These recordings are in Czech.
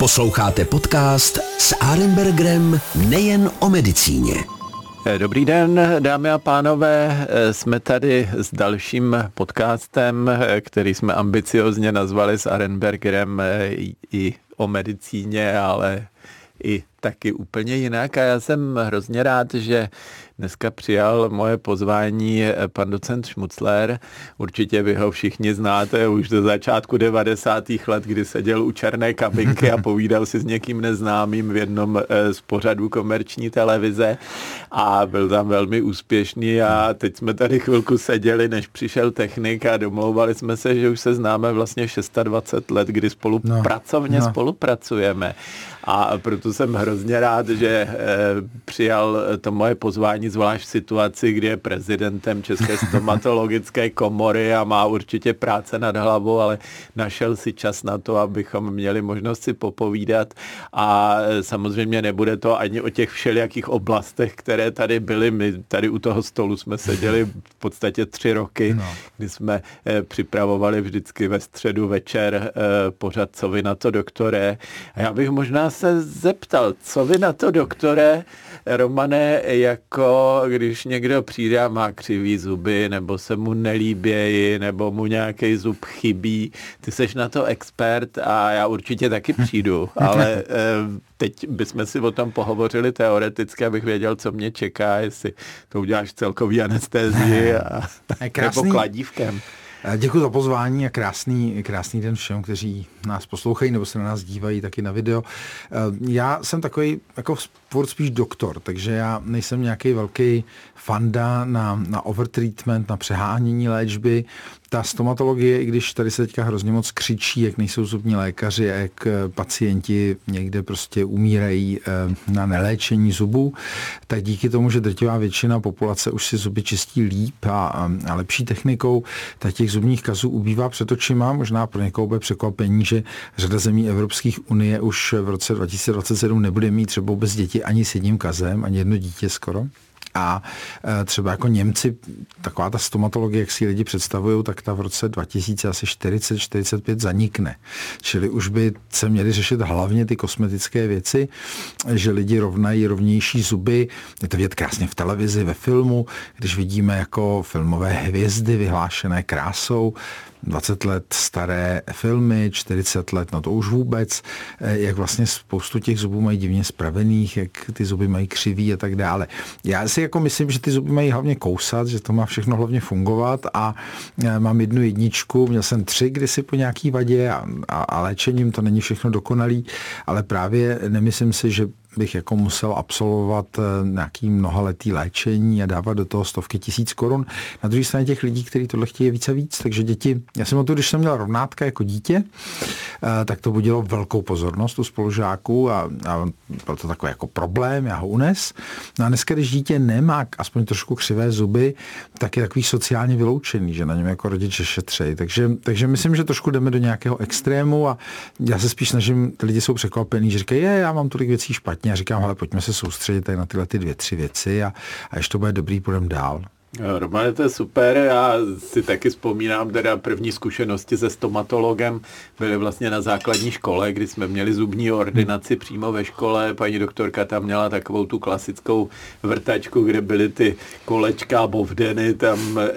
Posloucháte podcast s Arenbergerem nejen o medicíně. Dobrý den, dámy a pánové. Jsme tady s dalším podcastem, který jsme ambiciozně nazvali s Arenbergerem i o medicíně, ale i taky úplně jinak a já jsem hrozně rád, že dneska přijal moje pozvání eh, pan docent Šmucler. Určitě vy ho všichni znáte už do začátku 90. let, kdy seděl u černé kabinky a povídal si s někým neznámým v jednom eh, z pořadů komerční televize a byl tam velmi úspěšný a teď jsme tady chvilku seděli, než přišel technik a domlouvali jsme se, že už se známe vlastně 26 let, kdy spolu no, pracovně no. spolupracujeme. A proto jsem hrozně rád, že e, přijal to moje pozvání zvlášť v situaci, kdy je prezidentem České stomatologické komory a má určitě práce nad hlavou, ale našel si čas na to, abychom měli možnost si popovídat a e, samozřejmě nebude to ani o těch všelijakých oblastech, které tady byly. My tady u toho stolu jsme seděli v podstatě tři roky, no. kdy jsme e, připravovali vždycky ve středu večer pořad Co vy na to, doktore. A já bych možná se zeptal, co vy na to, doktore, Romane, jako když někdo přijde a má křivý zuby, nebo se mu nelíbějí, nebo mu nějaký zub chybí, ty seš na to expert a já určitě taky přijdu, ale eh, teď bychom si o tom pohovořili teoreticky, abych věděl, co mě čeká, jestli to uděláš celkový anestezii a, nebo kladívkem. Děkuji za pozvání a krásný, krásný den všem, kteří nás poslouchají nebo se na nás dívají taky na video. Já jsem takový jako furt spíš doktor, takže já nejsem nějaký velký fanda na, na overtreatment, na přehánění léčby. Ta stomatologie, i když tady se teďka hrozně moc křičí, jak nejsou zubní lékaři jak eh, pacienti někde prostě umírají eh, na neléčení zubů, tak díky tomu, že drtivá většina populace už si zuby čistí líp a, a lepší technikou, tak těch zubních kazů ubývá před očima. Možná pro někoho bude překvapení, že řada zemí Evropských unie už v roce 2027 nebude mít třeba vůbec děti ani s jedním kazem, ani jedno dítě skoro. A e, třeba jako Němci, taková ta stomatologie, jak si lidi představují, tak ta v roce 2040-45 zanikne. Čili už by se měli řešit hlavně ty kosmetické věci, že lidi rovnají rovnější zuby. Je to vidět krásně v televizi, ve filmu, když vidíme jako filmové hvězdy vyhlášené krásou, 20 let staré filmy, 40 let, no to už vůbec, eh, jak vlastně spoustu těch zubů mají divně spravených, jak ty zuby mají křivý a tak dále. Já si jako myslím, že ty zuby mají hlavně kousat, že to má všechno hlavně fungovat a eh, mám jednu jedničku, měl jsem tři kdysi po nějaký vadě a, a, a léčením to není všechno dokonalý, ale právě nemyslím si, že bych jako musel absolvovat eh, nějaký mnohaletý léčení a dávat do toho stovky tisíc korun. Na druhé straně těch lidí, kteří tohle chtějí více a víc, takže děti, já jsem o to, když jsem měl rovnátka jako dítě, eh, tak to budilo velkou pozornost u spolužáků a, a byl to takový jako problém, já ho unes. No a dneska, když dítě nemá aspoň trošku křivé zuby, tak je takový sociálně vyloučený, že na něm jako rodiče šetřejí. Takže, takže myslím, že trošku jdeme do nějakého extrému a já se spíš snažím, ty lidi jsou překvapení, že říkají, je, já mám tolik věcí špatně špatně a říkám, ale pojďme se soustředit tady na tyhle ty dvě, tři věci a, a ještě to bude dobrý, půjdeme dál. Romane, to je super. Já si taky vzpomínám teda první zkušenosti se stomatologem byly vlastně na základní škole, kdy jsme měli zubní ordinaci přímo ve škole. Paní doktorka tam měla takovou tu klasickou vrtačku, kde byly ty kolečka, bovdeny, tam e,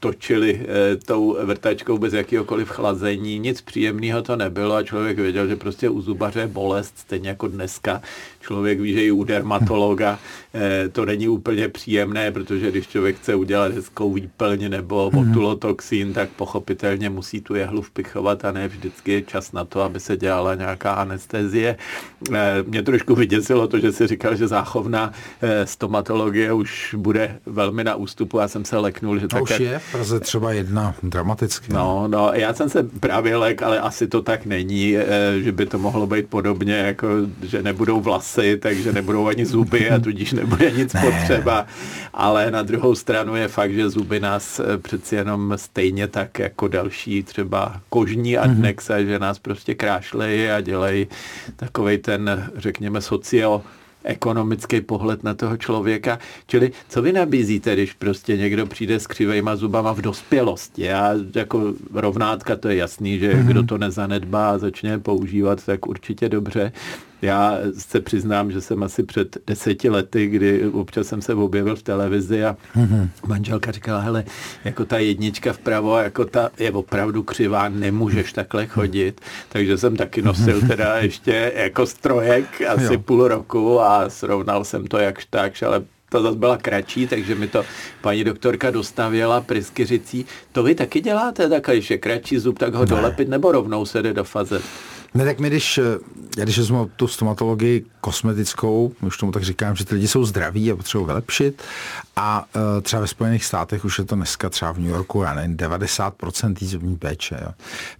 točili e, tou vrtačkou bez jakýhokoliv chlazení. Nic příjemného to nebylo a člověk věděl, že prostě u zubaře je bolest, stejně jako dneska. Člověk ví, že i u dermatologa e, to není úplně příjemné, protože když člověk chce chce udělat hezkou výplň nebo mm. botulotoxín, tak pochopitelně musí tu jehlu vpichovat a ne vždycky je čas na to, aby se dělala nějaká anestezie. Eh, mě trošku vyděsilo to, že si říkal, že záchovná eh, stomatologie už bude velmi na ústupu. Já jsem se leknul, že to tak... už je v Praze třeba jedna dramaticky. No, no, já jsem se právě lek, ale asi to tak není, eh, že by to mohlo být podobně, jako že nebudou vlasy, takže nebudou ani zuby a tudíž nebude nic ne. potřeba. Ale na druhou stranu stranu je fakt, že zuby nás eh, přeci jenom stejně tak jako další třeba kožní mhm. adnexa, mm-hmm. že nás prostě krášlejí a dělají takovej ten, řekněme, socio ekonomický pohled na toho člověka. Čili co vy nabízíte, když prostě někdo přijde s křivejma zubama v dospělosti? Já jako rovnátka, to je jasný, že mm-hmm. kdo to nezanedbá a začne používat, tak určitě dobře. Já se přiznám, že jsem asi před deseti lety, kdy občas jsem se objevil v televizi a mm-hmm. manželka říkala, hele, jako ta jednička vpravo, jako ta je opravdu křivá, nemůžeš takhle chodit. Takže jsem taky nosil teda ještě jako strojek asi jo. půl roku a srovnal jsem to jakž takž, ale ta zase byla kratší, takže mi to paní doktorka dostavěla pryskyřicí. To vy taky děláte, tak když je kratší zub, tak ho ne. dolepit nebo rovnou se jde do fazet? Ne, tak my když, eh, já když vezmu tu stomatologii kosmetickou, už tomu tak říkám, že ty lidi jsou zdraví a potřebují vylepšit a uh, třeba ve Spojených státech už je to dneska třeba v New Yorku, já nevím, 90% tý zubní péče. Jo.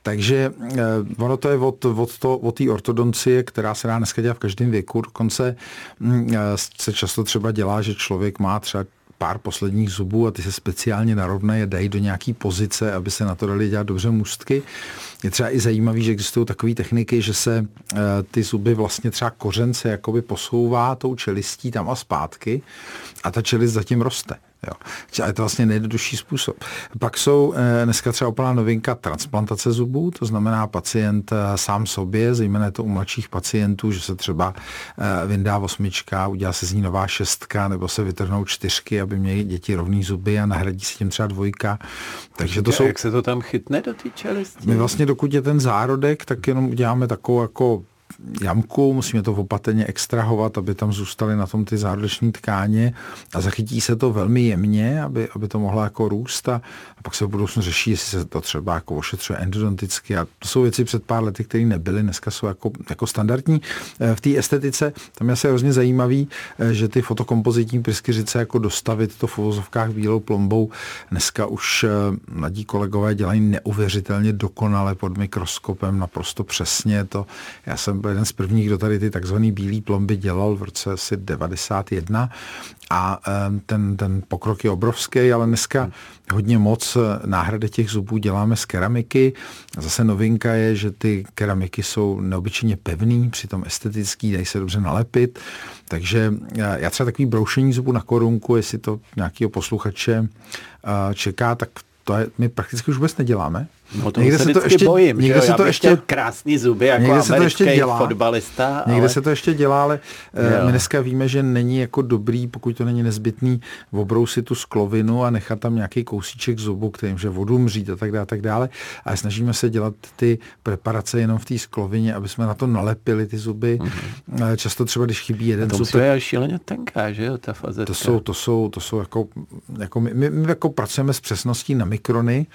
Takže uh, ono to je od, od, to, od té ortodoncie, která se dá dneska dělat v každém věku. Dokonce uh, se často třeba dělá, že člověk má třeba pár posledních zubů a ty se speciálně narovnají a dají do nějaký pozice, aby se na to dali dělat dobře můstky. Je třeba i zajímavý, že existují takové techniky, že se uh, ty zuby vlastně třeba kořen se jakoby posouvá tou čelistí tam a zpátky a ta čelist zatím roste. Jo. A je to vlastně nejjednodušší způsob. Pak jsou eh, dneska třeba úplná novinka transplantace zubů, to znamená pacient eh, sám sobě, zejména to u mladších pacientů, že se třeba eh, vyndá osmička, udělá se z ní nová šestka, nebo se vytrhnou čtyřky, aby měli děti rovný zuby a nahradí se tím třeba dvojka. Takže to jsou... Jak se to tam chytne do té čelisti? My vlastně, dokud je ten zárodek, tak jenom uděláme takovou jako jamku, musíme to opatrně extrahovat, aby tam zůstaly na tom ty zárodeční tkáně a zachytí se to velmi jemně, aby, aby to mohlo jako růst a, a pak se v budoucnu řeší, jestli se to třeba jako ošetřuje endodonticky a to jsou věci před pár lety, které nebyly, dneska jsou jako, jako standardní. Eh, v té estetice tam je asi hrozně zajímavý, eh, že ty fotokompozitní pryskyřice jako dostavit to v uvozovkách bílou plombou dneska už eh, mladí kolegové dělají neuvěřitelně dokonale pod mikroskopem, naprosto přesně to. Já jsem byl jeden z prvních, kdo tady ty takzvané bílé plomby dělal v roce asi 91 a ten, ten pokrok je obrovský, ale dneska hodně moc eh, náhrady těch zubů děláme z keramiky. Zase novinka je, že ty keramiky jsou neobyčejně pevný, přitom estetický, dají se dobře nalepit. Takže eh, já třeba takový broušení zubu na korunku, jestli to nějakého posluchače eh, čeká, tak to je, my prakticky už vůbec neděláme. No to někde se, se to ještě bojím, někde že se to ještě krásný zuby jako někde se to ještě dělá, fotbalista. Někde ale... se to ještě dělá, ale eh, jo. my dneska víme, že není jako dobrý, pokud to není nezbytný, obrousit tu sklovinu a nechat tam nějaký kousíček zubu, kterým že vodu mřít a tak dále, a tak dále. A snažíme se dělat ty preparace jenom v té sklovině, aby jsme na to nalepili ty zuby. Mm-hmm. Často třeba, když chybí jeden zub. To je šíleně tenká, že jo, ta fazetka. To jsou, to jsou, to jsou jako, jako my, my, my jako pracujeme s přesností na mikrony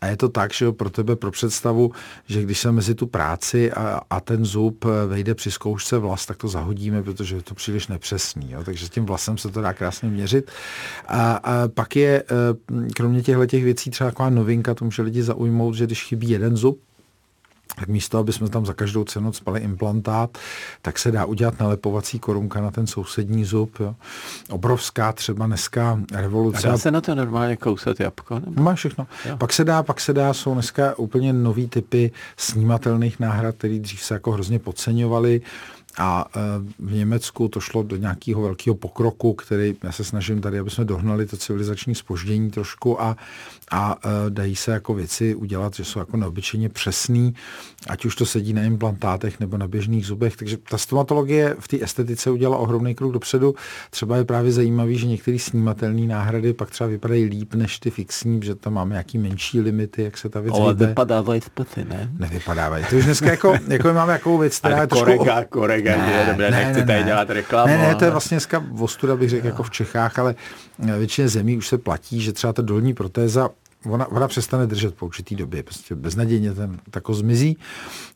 a je to tak, že pro tebe pro představu, že když se mezi tu práci a, a ten zub vejde při zkoušce vlas, tak to zahodíme, protože je to příliš nepřesný. Jo? Takže s tím vlasem se to dá krásně měřit. A, a pak je, eh, kromě těchto těch věcí, třeba taková novinka, to může lidi zaujmout, že když chybí jeden zub, tak místo, aby jsme tam za každou cenu spali implantát, tak se dá udělat nalepovací korunka na ten sousední zub. Jo. Obrovská třeba dneska revoluce. A dá se na to normálně kousat jabko? Nebo? Má všechno. Jo. Pak se dá, pak se dá, jsou dneska úplně nový typy snímatelných náhrad, které dřív se jako hrozně podceňovaly. A e, v Německu to šlo do nějakého velkého pokroku, který já se snažím tady, aby jsme dohnali to civilizační spoždění trošku a, a e, dají se jako věci udělat, že jsou jako neobyčejně přesný, ať už to sedí na implantátech nebo na běžných zubech. Takže ta stomatologie v té estetice udělala ohromný krok dopředu. Třeba je právě zajímavý, že některé snímatelné náhrady pak třeba vypadají líp než ty fixní, že tam máme nějaký menší limity, jak se ta věc Ale vypadávají zpěty, ne? Nevypadávají. To už dneska jako, jako máme jakou věc, která je trošku... Korega, korega, ne, dobré, ne, nechci ne, tady ne. dělat reklamu. Ne, ne, to je vlastně dneska ostuda, bych řekl, jako v Čechách, ale většině zemí už se platí, že třeba ta dolní protéza ona, ona přestane držet po určitý době, prostě beznadějně ten tako zmizí.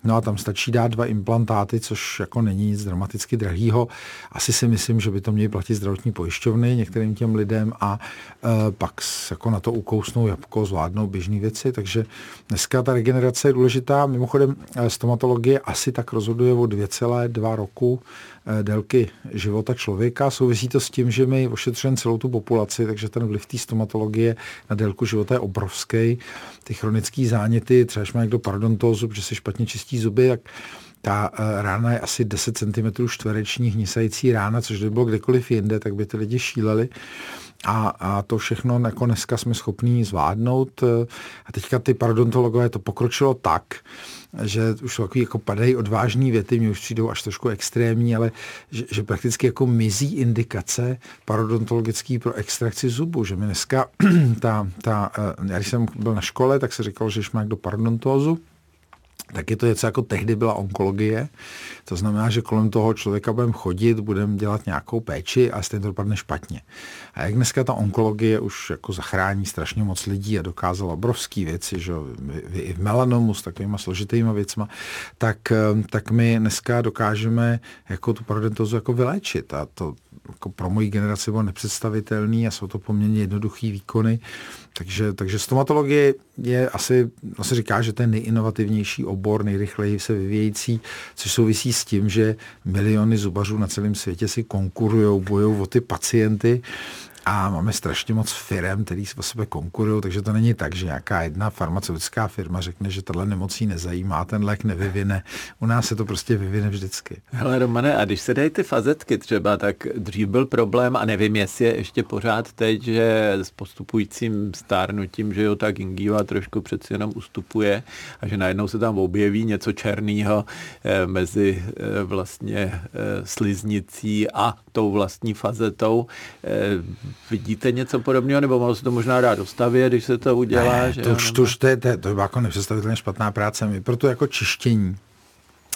No a tam stačí dát dva implantáty, což jako není nic dramaticky drahýho. Asi si myslím, že by to měly platit zdravotní pojišťovny některým těm lidem a e, pak jako na to ukousnou jabko, zvládnou běžné věci. Takže dneska ta regenerace je důležitá. Mimochodem e, stomatologie asi tak rozhoduje o 2,2 roku Eh, délky života člověka. Souvisí to s tím, že my ošetřujeme celou tu populaci, takže ten vliv té stomatologie na délku života je obrovský. Ty chronické záněty, třeba když má někdo parodontózu, že se špatně čistí zuby, tak ta eh, rána je asi 10 cm čtvereční hnisající rána, což by bylo kdekoliv jinde, tak by ty lidi šíleli. A, a to všechno jako dneska jsme schopní zvládnout. A teďka ty parodontologové to pokročilo tak, že už takový jako padají odvážné věty, mě už přijdou až trošku extrémní, ale že, že prakticky jako mizí indikace parodontologický pro extrakci zubu, že mi dneska ta, ta, eh, já když jsem byl na škole, tak se říkalo, že když má do parodontózu, tak je to něco jako tehdy byla onkologie. To znamená, že kolem toho člověka budeme chodit, budeme dělat nějakou péči a stejně to dopadne špatně. A jak dneska ta onkologie už jako zachrání strašně moc lidí a dokázala obrovské věci, že i v melanomu s takovými složitýma věcma, tak, eh, tak my dneska dokážeme jako tu parodontózu jako vyléčit. A to jako pro moji generaci bylo nepředstavitelný a jsou to poměrně jednoduché výkony. Takže, takže stomatologie je asi, asi říká, že ten nejinovativnější obor, nejrychleji se vyvějící, což souvisí s tím, že miliony zubařů na celém světě si konkurují, bojují o ty pacienty a máme strašně moc firm, který o sebe konkurují, takže to není tak, že nějaká jedna farmaceutická firma řekne, že tohle nemocí nezajímá, ten lék nevyvine. U nás se to prostě vyvine vždycky. Hele Romane, a když se dají ty fazetky třeba, tak dřív byl problém a nevím, jestli je ještě pořád teď, že s postupujícím stárnutím, že jo, ta gingiva trošku přeci jenom ustupuje a že najednou se tam objeví něco černého eh, mezi eh, vlastně eh, sliznicí a tou vlastní fazetou. Vidíte něco podobného, nebo mohlo se to možná dát dostavit, když se to udělá? Ne, že to, už, to, to, je, to, je, to je jako nepředstavitelně špatná práce. My proto jako čištění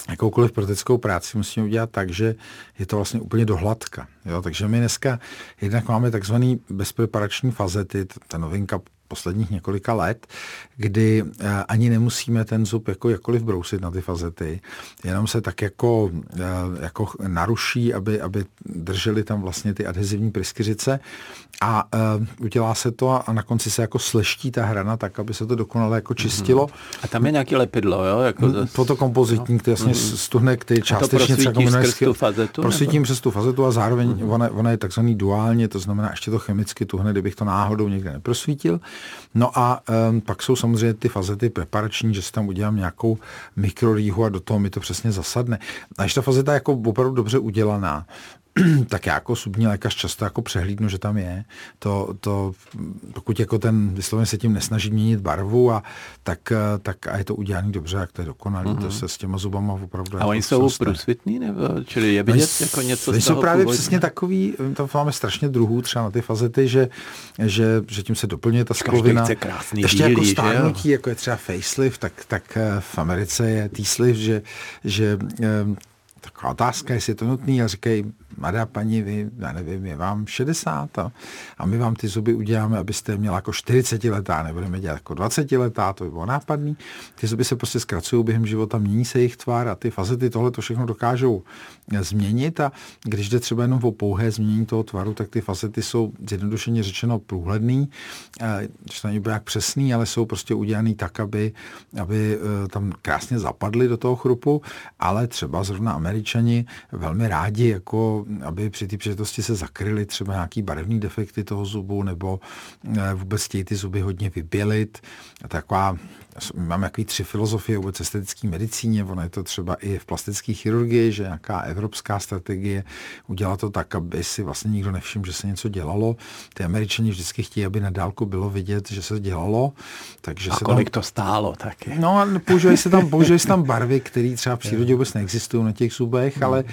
jakoukoliv protickou práci musíme udělat tak, že je to vlastně úplně dohladka. Jo? Takže my dneska jednak máme takzvaný bezpreparační fazety, ta novinka posledních několika let, kdy eh, ani nemusíme ten zub jako jakkoliv brousit na ty fazety, jenom se tak jako, eh, jako naruší, aby, aby drželi tam vlastně ty adhezivní pryskyřice a uh, udělá se to a na konci se jako sleští ta hrana tak, aby se to dokonale jako čistilo. Mm-hmm. A tam je nějaký lepidlo, jo? Jako zase... Fotokompozitní, no. který vlastně mm-hmm. stuhne, který částečně to prosvítí přes tu fazetu? Prosvítím přes tu fazetu a zároveň mm-hmm. ona, ona je takzvaný duálně, to znamená ještě to chemicky tuhne, kdybych to náhodou někde neprosvítil. No a um, pak jsou samozřejmě ty fazety preparační, že si tam udělám nějakou mikrorýhu a do toho mi to přesně zasadne. A když ta fazeta je jako opravdu dobře udělaná, tak já jako subní lékař často jako přehlídnu, že tam je. To, to, pokud jako ten vysloveně se tím nesnaží měnit barvu, a tak, tak a je to udělané dobře, jak to je dokonalý, mm-hmm. to se s těma zubama opravdu... A jako oni jsou průsvitný, nebo čili je vidět no, jako něco z jsou právě původně? přesně takový, tam máme strašně druhů třeba na ty fazety, že, že, že tím se doplňuje ta sklovina. Ještě jako stárnutí, jako je třeba facelift, tak, tak eh, v Americe je T-slift, že, že eh, taková otázka, jestli je to nutný, a říkají, mladá paní, vy, já nevím, je vám 60 a, a my vám ty zuby uděláme, abyste měla jako 40 letá, nebudeme dělat jako 20 letá, to by bylo nápadný. Ty zuby se prostě zkracují během života, mění se jejich tvar a ty fazety tohle to všechno dokážou změnit. A když jde třeba jenom o pouhé změnění toho tvaru, tak ty fazety jsou zjednodušeně řečeno průhledný, že to není jak přesný, ale jsou prostě udělaný tak, aby, aby e, tam krásně zapadly do toho chrupu, ale třeba zrovna američani velmi rádi jako aby při té příležitosti se zakryly třeba nějaký barevný defekty toho zubu, nebo eh, vůbec chtějí ty zuby hodně vybělit. Taková mám jaký tři filozofie vůbec estetické medicíně, ono je to třeba i v plastické chirurgii, že nějaká evropská strategie udělá to tak, aby si vlastně nikdo nevšiml, že se něco dělalo. Ty američani vždycky chtějí, aby na dálku bylo vidět, že se dělalo. Takže a se kolik tam, to stálo taky? No a používají se tam, používají se tam barvy, které třeba v přírodě vůbec neexistují na těch zubech, ale,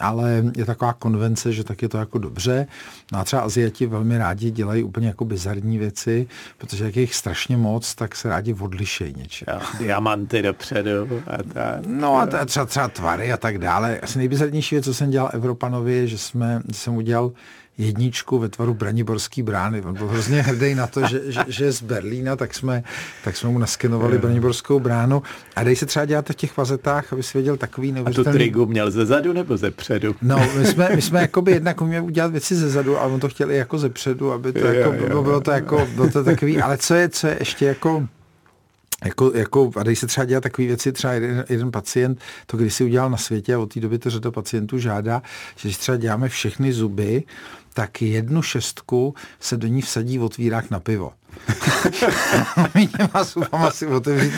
ale je taková konvence, že tak je to jako dobře. No a třeba Aziati velmi rádi dělají úplně jako bizarní věci, protože jak je jich strašně moc, tak se rádi odlišejí něčím. Jo, diamanty dopředu. A ta, no a ta, třeba, třeba tvary a tak dále. Asi nejbizarnější věc, co jsem dělal Evropanovi, že, jsme, jsem udělal jedničku ve tvaru Braniborský brány. On byl hrozně hrdý na to, že, že, že je z Berlína, tak jsme, tak jsme mu naskenovali Braniborskou bránu. A dej se třeba dělat v těch fazetách, aby si věděl takový neuvěřitelný... A tu trigu měl ze zadu nebo ze předu? No, my jsme, my jsme jakoby jednak uměli udělat věci ze zadu, ale on to chtěl i jako ze předu, aby to jo, jako, jo, bylo, bylo to jako, bylo to takový, ale co je, co je ještě jako jako, jako, a dej se třeba dělat takové věci, třeba jeden, jeden pacient to když si udělal na světě a od té doby to řada pacientů žádá, že když třeba děláme všechny zuby, tak jednu šestku se do ní vsadí otvírák na pivo. my těma zubama si otevřít.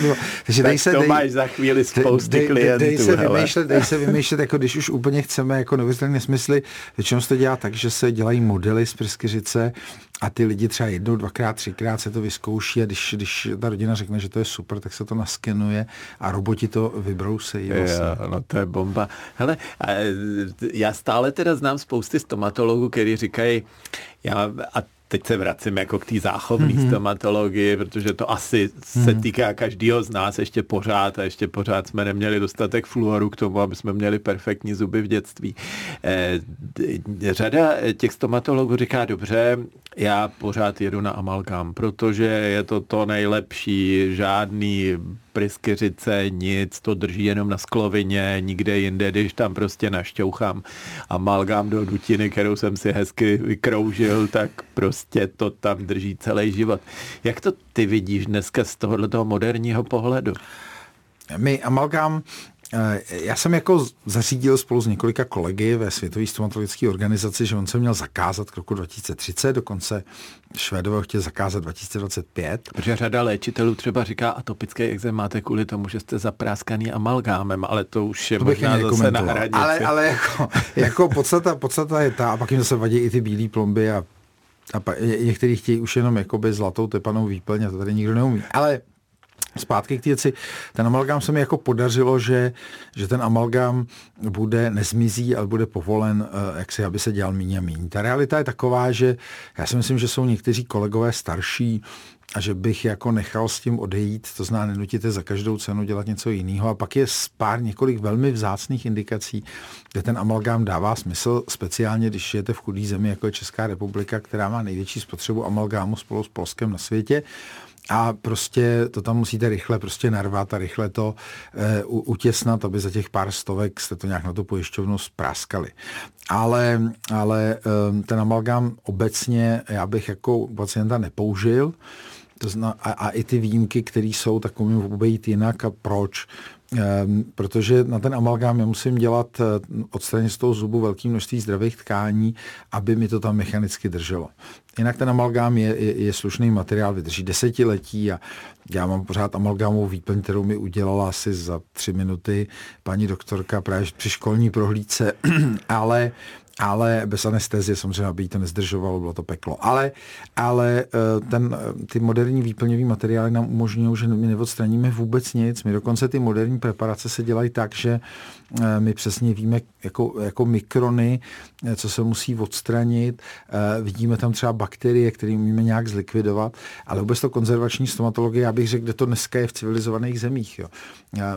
Takže tak dej se, to dej, máš za chvíli spousty dej, klientů. Dej, dej, se vymýšlet, dej se vymýšlet, jako když už úplně chceme jako neuvěřitelné nesmysly. Většinou se to dělá tak, že se dělají modely z pryskyřice a ty lidi třeba jednou, dvakrát, třikrát se to vyzkouší a když, když ta rodina řekne, že to je super, tak se to naskenuje a roboti to vybrousejí. Vlastně. Jo, no to je bomba. Hele, já stále teda znám spousty stomatologů, kteří říkají, já, a teď se vracím jako k té záchovné mm-hmm. stomatologii, protože to asi mm-hmm. se mhm. týká každého z nás ještě pořád a ještě pořád jsme neměli dostatek fluoru k tomu, aby jsme měli perfektní zuby v dětství. Eh, řada těch stomatologů říká, dobře, já pořád jedu na amalgám, protože je to to nejlepší, žádný pryskyřice, nic, to drží jenom na sklovině, nikde jinde, když tam prostě našťouchám amalgám do dutiny, kterou jsem si hezky vykroužil, tak prostě to tam drží celý život. Jak to ty vidíš dneska z tohoto moderního pohledu? My amalgám Eh, já jsem jako zařídil spolu s několika kolegy ve Světové stomatologické organizaci, že on se měl zakázat k roku 2030, dokonce Švédové chtěli zakázat 2025. Protože řada léčitelů třeba říká, atopický exém máte kvůli tomu, že jste zapráskaný amalgámem, ale to už je to možná zase na. Ale, ale jako, jako podstata, podstata je ta, a pak jim zase vadí i ty bílé plomby a, a pa, někteří chtějí už jenom jakoby zlatou tepanou výplň a to tady nikdo neumí. Ale Zpátky k věci, ten amalgám se mi jako podařilo, že, že ten amalgám bude, nezmizí, ale bude povolen, eh, jak si, aby se dělal méně a méně. Ta realita je taková, že já si myslím, že jsou někteří kolegové starší, a že bych jako nechal s tím odejít, to zná nenutíte za každou cenu dělat něco jiného. A pak je pár několik velmi vzácných indikací, kde ten amalgám dává smysl, speciálně když žijete v chudé zemi, jako je Česká republika, která má největší spotřebu amalgámu spolu s Polskem na světě a prostě to tam musíte rychle prostě narvat a rychle to e, utěsnat, aby za těch pár stovek jste to nějak na tu pojišťovnu spráskali. Ale, ale e, ten amalgám obecně já bych jako pacienta nepoužil, to zna, a, a i ty výjimky, které jsou, tak umím obejít jinak a proč. Ehm, protože na ten amalgám já musím dělat eh, odstranit z toho zubu velké množství zdravých tkání, aby mi to tam mechanicky drželo. Jinak ten amalgám je, je, je slušný materiál, vydrží desetiletí a já mám pořád amalgámovou výplň, kterou mi udělala asi za tři minuty paní doktorka právě při školní prohlídce, ale ale bez anestezie samozřejmě, aby to nezdržovalo, bylo to peklo. Ale, ale eh, ten, eh, ty moderní výplňové materiály nám umožňují, že my neodstraníme vůbec nic. My dokonce ty moderní preparace se dělají tak, že eh, my přesně víme jako, jako mikrony, co se musí odstranit. Vidíme tam třeba bakterie, které umíme nějak zlikvidovat, ale vůbec to konzervační stomatologie, já bych řekl, kde to dneska je v civilizovaných zemích. Jo.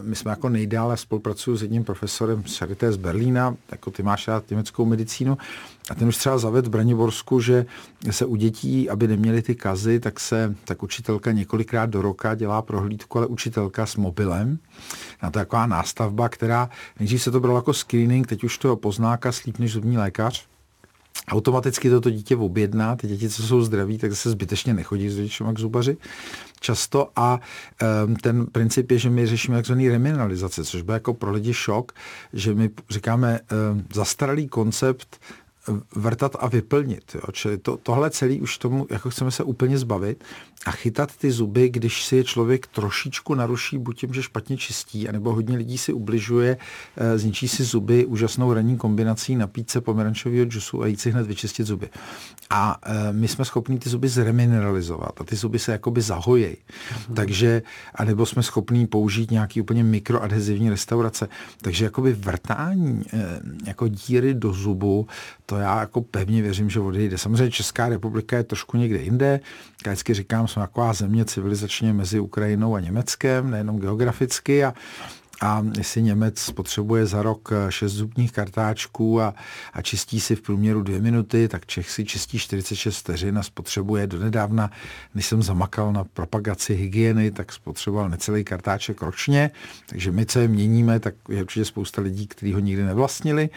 My jsme jako nejdále spolupracuju s jedním profesorem Charité z Berlína, jako ty máš rád německou medicínu, a ten už třeba zaved v Braniborsku, že se u dětí, aby neměli ty kazy, tak se tak učitelka několikrát do roka dělá prohlídku, ale učitelka s mobilem. Na to taková nástavba, která nejdřív se to bralo jako screening, teď už to poznáka slíp než zubní lékař automaticky toto dítě objedná, ty děti, co jsou zdraví, tak se zbytečně nechodí s rodičem k zubaři často a um, ten princip je, že my řešíme takzvaný remineralizace, což byl jako pro lidi šok, že my říkáme um, zastaralý koncept vrtat a vyplnit. Jo. Čili to, tohle celý už tomu, jako chceme se úplně zbavit a chytat ty zuby, když si je člověk trošičku naruší, buď tím, že špatně čistí, anebo hodně lidí si ubližuje, e, zničí si zuby úžasnou ranní kombinací napít se pomerančového džusu a jít si hned vyčistit zuby. A e, my jsme schopni ty zuby zremineralizovat a ty zuby se jakoby zahojejí. Mm-hmm. Takže, anebo jsme schopni použít nějaký úplně mikroadhezivní restaurace. Takže jakoby vrtání e, jako díry do zubu, to já jako pevně věřím, že odejde. Samozřejmě Česká republika je trošku někde jinde. Já vždycky říkám, jsme taková země civilizačně mezi Ukrajinou a Německem, nejenom geograficky a a jestli Němec potřebuje za rok eh, šest zubních kartáčků a, a čistí si v průměru dvě minuty, tak Čech si čistí 46 vteřin a spotřebuje donedávna, než jsem zamakal na propagaci hygieny, tak spotřeboval necelý kartáček ročně. Takže my, co je měníme, tak je určitě spousta lidí, kteří ho nikdy nevlastnili.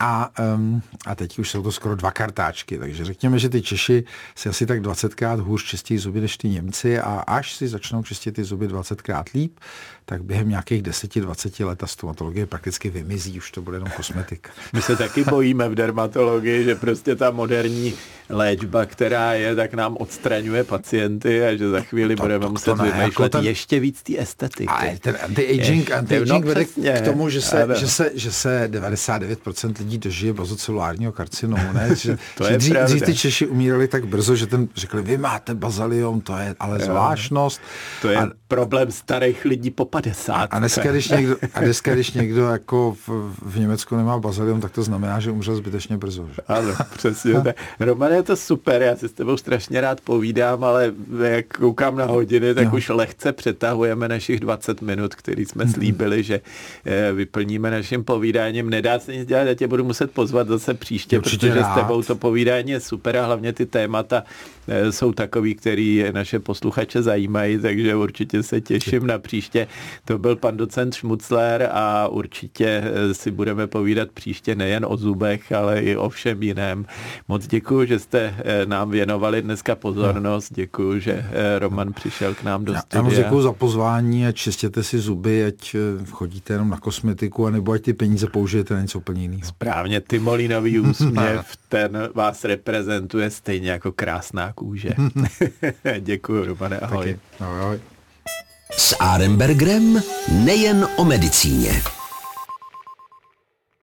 A, um, a teď už jsou to skoro dva kartáčky, takže řekněme, že ty Češi si asi tak 20krát hůř čistí zuby než ty Němci a až si začnou čistit ty zuby 20krát líp, tak během nějakých 10-20 let ta stomatologie prakticky vymizí, už to bude jenom kosmetika. My se taky bojíme v dermatologii, že prostě ta moderní léčba, která je, tak nám odstraňuje pacienty a že za chvíli to, budeme to, muset to ne, vymýšlet jako ten, ještě víc té estetiky. A ten anti-aging, anti-aging no, vede k tomu, že se, že, se, že se 99% lidí dožije bazocelulárního karcinomu. Ne? Že, to že je dřív, dřív ty Češi umírali tak brzo, že ten řekli, vy máte bazalium, to je ale jo. zvláštnost. To je a, problém starých lidí po 50. A dneska, když někdo, a dneska, když někdo jako v, v Německu nemá bazalium, tak to znamená, že umřel zbytečně brzo. Že? Ano, přesně. Roman, je to super, já si s tebou strašně rád povídám, ale jak koukám na hodiny, tak jo. už lehce přetahujeme našich 20 minut, který jsme slíbili, že eh, vyplníme naším povídáním. Nedá se nic dělat, já tě budu muset pozvat zase příště, Určitě protože rád. s tebou to povídání je super a hlavně ty témata jsou takový, který naše posluchače zajímají, takže určitě se těším na příště. To byl pan docent Šmucler a určitě eh, si budeme povídat příště nejen o zubech, ale i o všem jiném. Moc děkuji, že jste eh, nám věnovali dneska pozornost. Děkuji, že eh, Roman přišel k nám do studia. Já moc děkuji za pozvání a čistěte si zuby, ať chodíte jenom na kosmetiku, anebo ať ty peníze použijete na něco úplně jiného. Správně, Tymolínový úsměv, ten vás reprezentuje stejně jako krásná kůže. děkuji, Romane, ahoj. Taky. Ahoj. S Arembergrem nejen o medicíně.